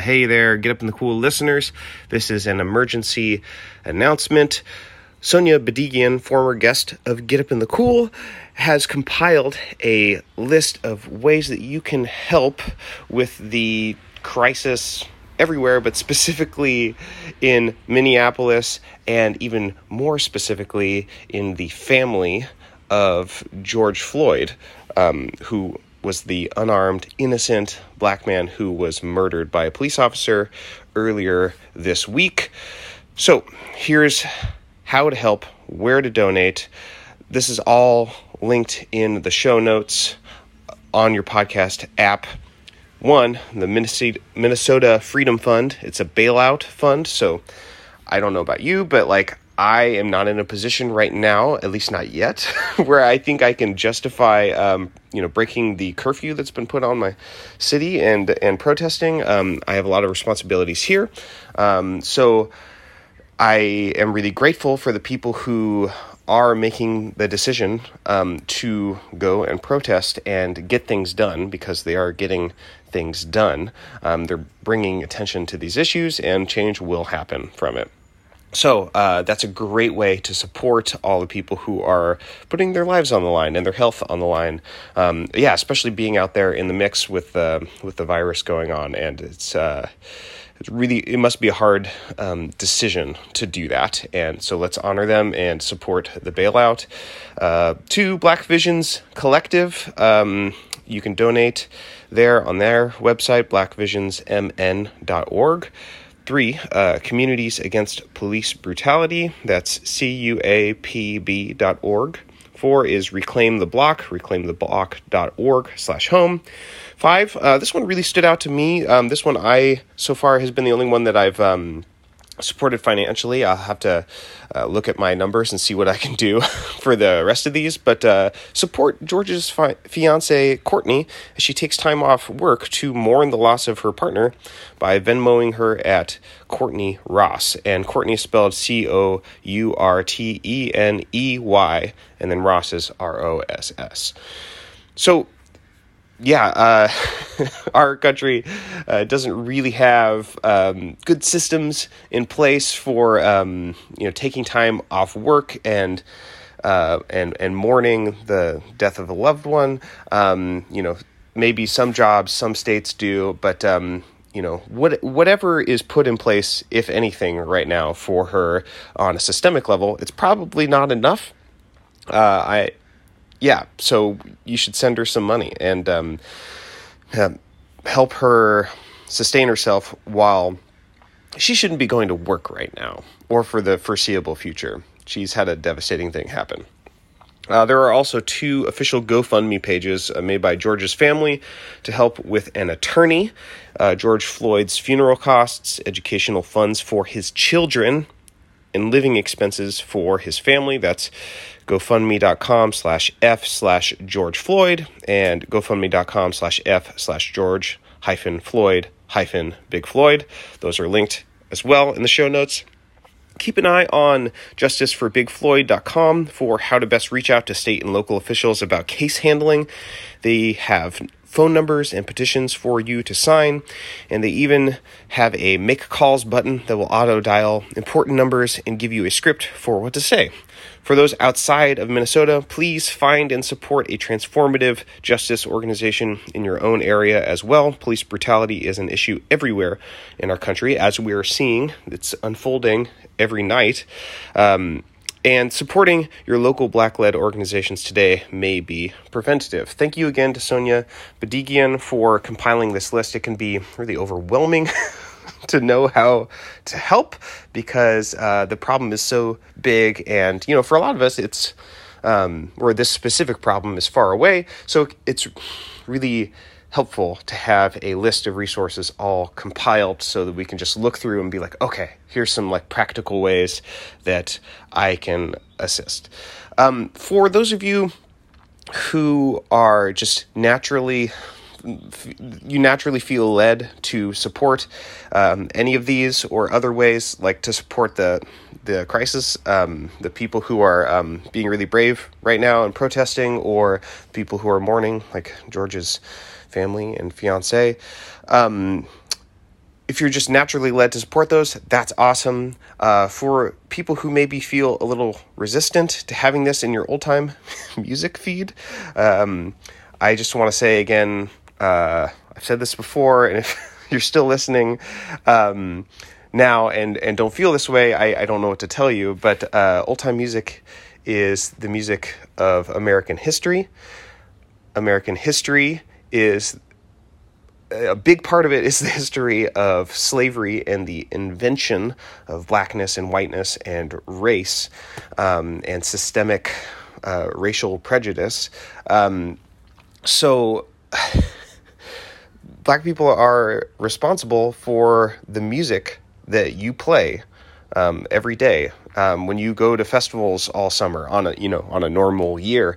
Hey there, get up in the cool listeners. This is an emergency announcement. Sonia Bedigian, former guest of Get Up in the Cool, has compiled a list of ways that you can help with the crisis everywhere, but specifically in Minneapolis and even more specifically in the family of George Floyd, um, who was the unarmed, innocent black man who was murdered by a police officer earlier this week. So, here's how to help, where to donate. This is all linked in the show notes on your podcast app. One, the Minnesota Freedom Fund. It's a bailout fund. So I don't know about you, but like I am not in a position right now, at least not yet, where I think I can justify, um, you know, breaking the curfew that's been put on my city and and protesting. Um, I have a lot of responsibilities here, um, so I am really grateful for the people who are making the decision um, to go and protest and get things done because they are getting things done. Um, they're bringing attention to these issues, and change will happen from it. So uh, that's a great way to support all the people who are putting their lives on the line and their health on the line. Um, yeah, especially being out there in the mix with the with the virus going on, and it's. Uh, it's really it must be a hard um, decision to do that and so let's honor them and support the bailout uh, to black visions collective um, you can donate there on their website blackvisionsmn.org three uh, communities against police brutality. That's cuapb.org four is reclaim the block reclaim the reclaimtheblock.org slash home. Five, uh, this one really stood out to me. Um, this one, I so far has been the only one that I've um, supported financially. I'll have to uh, look at my numbers and see what I can do for the rest of these. But uh, support George's fi- fiance, Courteney, as she takes time off work to mourn the loss of her partner by Venmoing her at Courteney Ross. And Courteney is spelled C O U R T E N E Y, and then Ross is R O S S. So yeah, uh, our country uh, doesn't really have um, good systems in place for um, you know taking time off work and uh, and and mourning the death of a loved one. Um, you know, maybe some jobs, some states do, but um, you know what whatever is put in place, if anything, right now for her on a systemic level, it's probably not enough. Uh, I yeah, so you should send her some money and um, help her sustain herself while she shouldn't be going to work right now or for the foreseeable future. She's had a devastating thing happen. Uh, there are also two official GoFundMe pages uh, made by George's family to help with an attorney, uh, George Floyd's funeral costs, educational funds for his children, and living expenses for his family. That's gofundme.com slash f slash George Floyd and gofundme.com slash f slash George hyphen Floyd hyphen Big Floyd. Those are linked as well in the show notes. Keep an eye on justiceforbigfloyd.com for how to best reach out to state and local officials about case handling. They have phone numbers and petitions for you to sign, and they even have a make calls button that will auto dial important numbers and give you a script for what to say. For those outside of Minnesota, please find and support a transformative justice organization in your own area as well. Police brutality is an issue everywhere in our country, as we are seeing. It's unfolding every night. Um, and supporting your local black led organizations today may be preventative. Thank you again to Sonia Bedigian for compiling this list. It can be really overwhelming to know how to help because uh, the problem is so big. And, you know, for a lot of us, it's um, this specific problem is far away. So it's really helpful to have a list of resources all compiled so that we can just look through and be like, okay, here's some like practical ways that I can assist. Um, for those of you who are just naturally you naturally feel led to support um, any of these or other ways, like to support the the crisis, um, the people who are um, being really brave right now and protesting, or people who are mourning, like George's family and fiance. Um, if you're just naturally led to support those, that's awesome. Uh, for people who maybe feel a little resistant to having this in your old time music feed, um, I just want to say again, uh, I've said this before, and if you're still listening um, now and, and don't feel this way, I, I don't know what to tell you, but uh, old time music is the music of American history. American history is a big part of it is the history of slavery and the invention of blackness and whiteness and race um, and systemic uh, racial prejudice. Um, so black people are responsible for the music that you play um, every day. Um, when you go to festivals all summer on a you know on a normal year,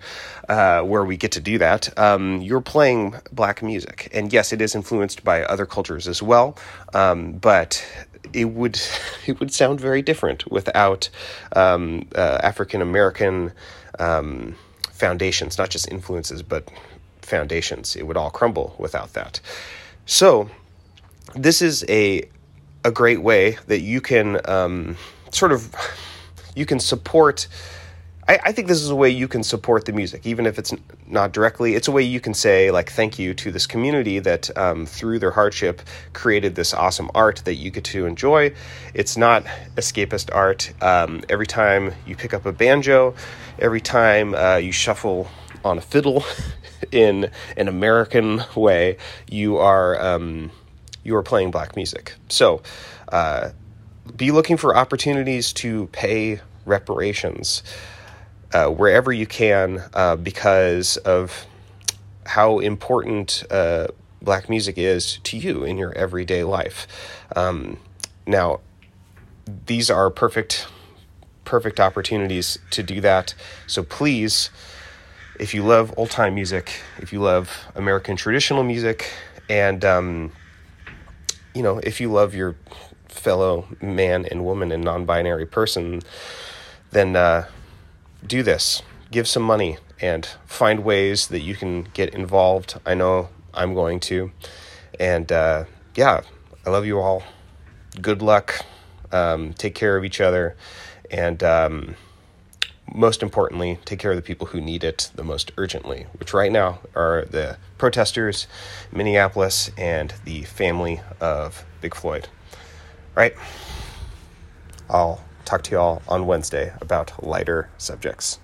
uh, where we get to do that, um, you're playing black music, and yes, it is influenced by other cultures as well. Um, but it would it would sound very different without um, uh, African American um, foundations, not just influences, but foundations. It would all crumble without that. So, this is a a great way that you can um, sort of you can support. I, I, think this is a way you can support the music, even if it's not directly. It's a way you can say like thank you to this community that um, through their hardship created this awesome art that you get to enjoy. It's not escapist art. Um, every time you pick up a banjo, every time uh, you shuffle on a fiddle, in an American way, you are um, you are playing black music. So, uh, be looking for opportunities to pay reparations uh, wherever you can, uh, because of how important uh, black music is to you in your everyday life. Um, now, these are perfect perfect opportunities to do that. So please if you love old time music, if you love American traditional music, and um, you know, if you love your fellow man and woman and non binary person, then uh, do this. Give some money and find ways that you can get involved. I know I'm going to. And uh, yeah, I love you all. Good luck. Um, take care of each other. And um, most importantly, take care of the people who need it the most urgently, which right now are the protesters, Minneapolis, and the family of Big Floyd. Right? I'll talk to you all on Wednesday about lighter subjects.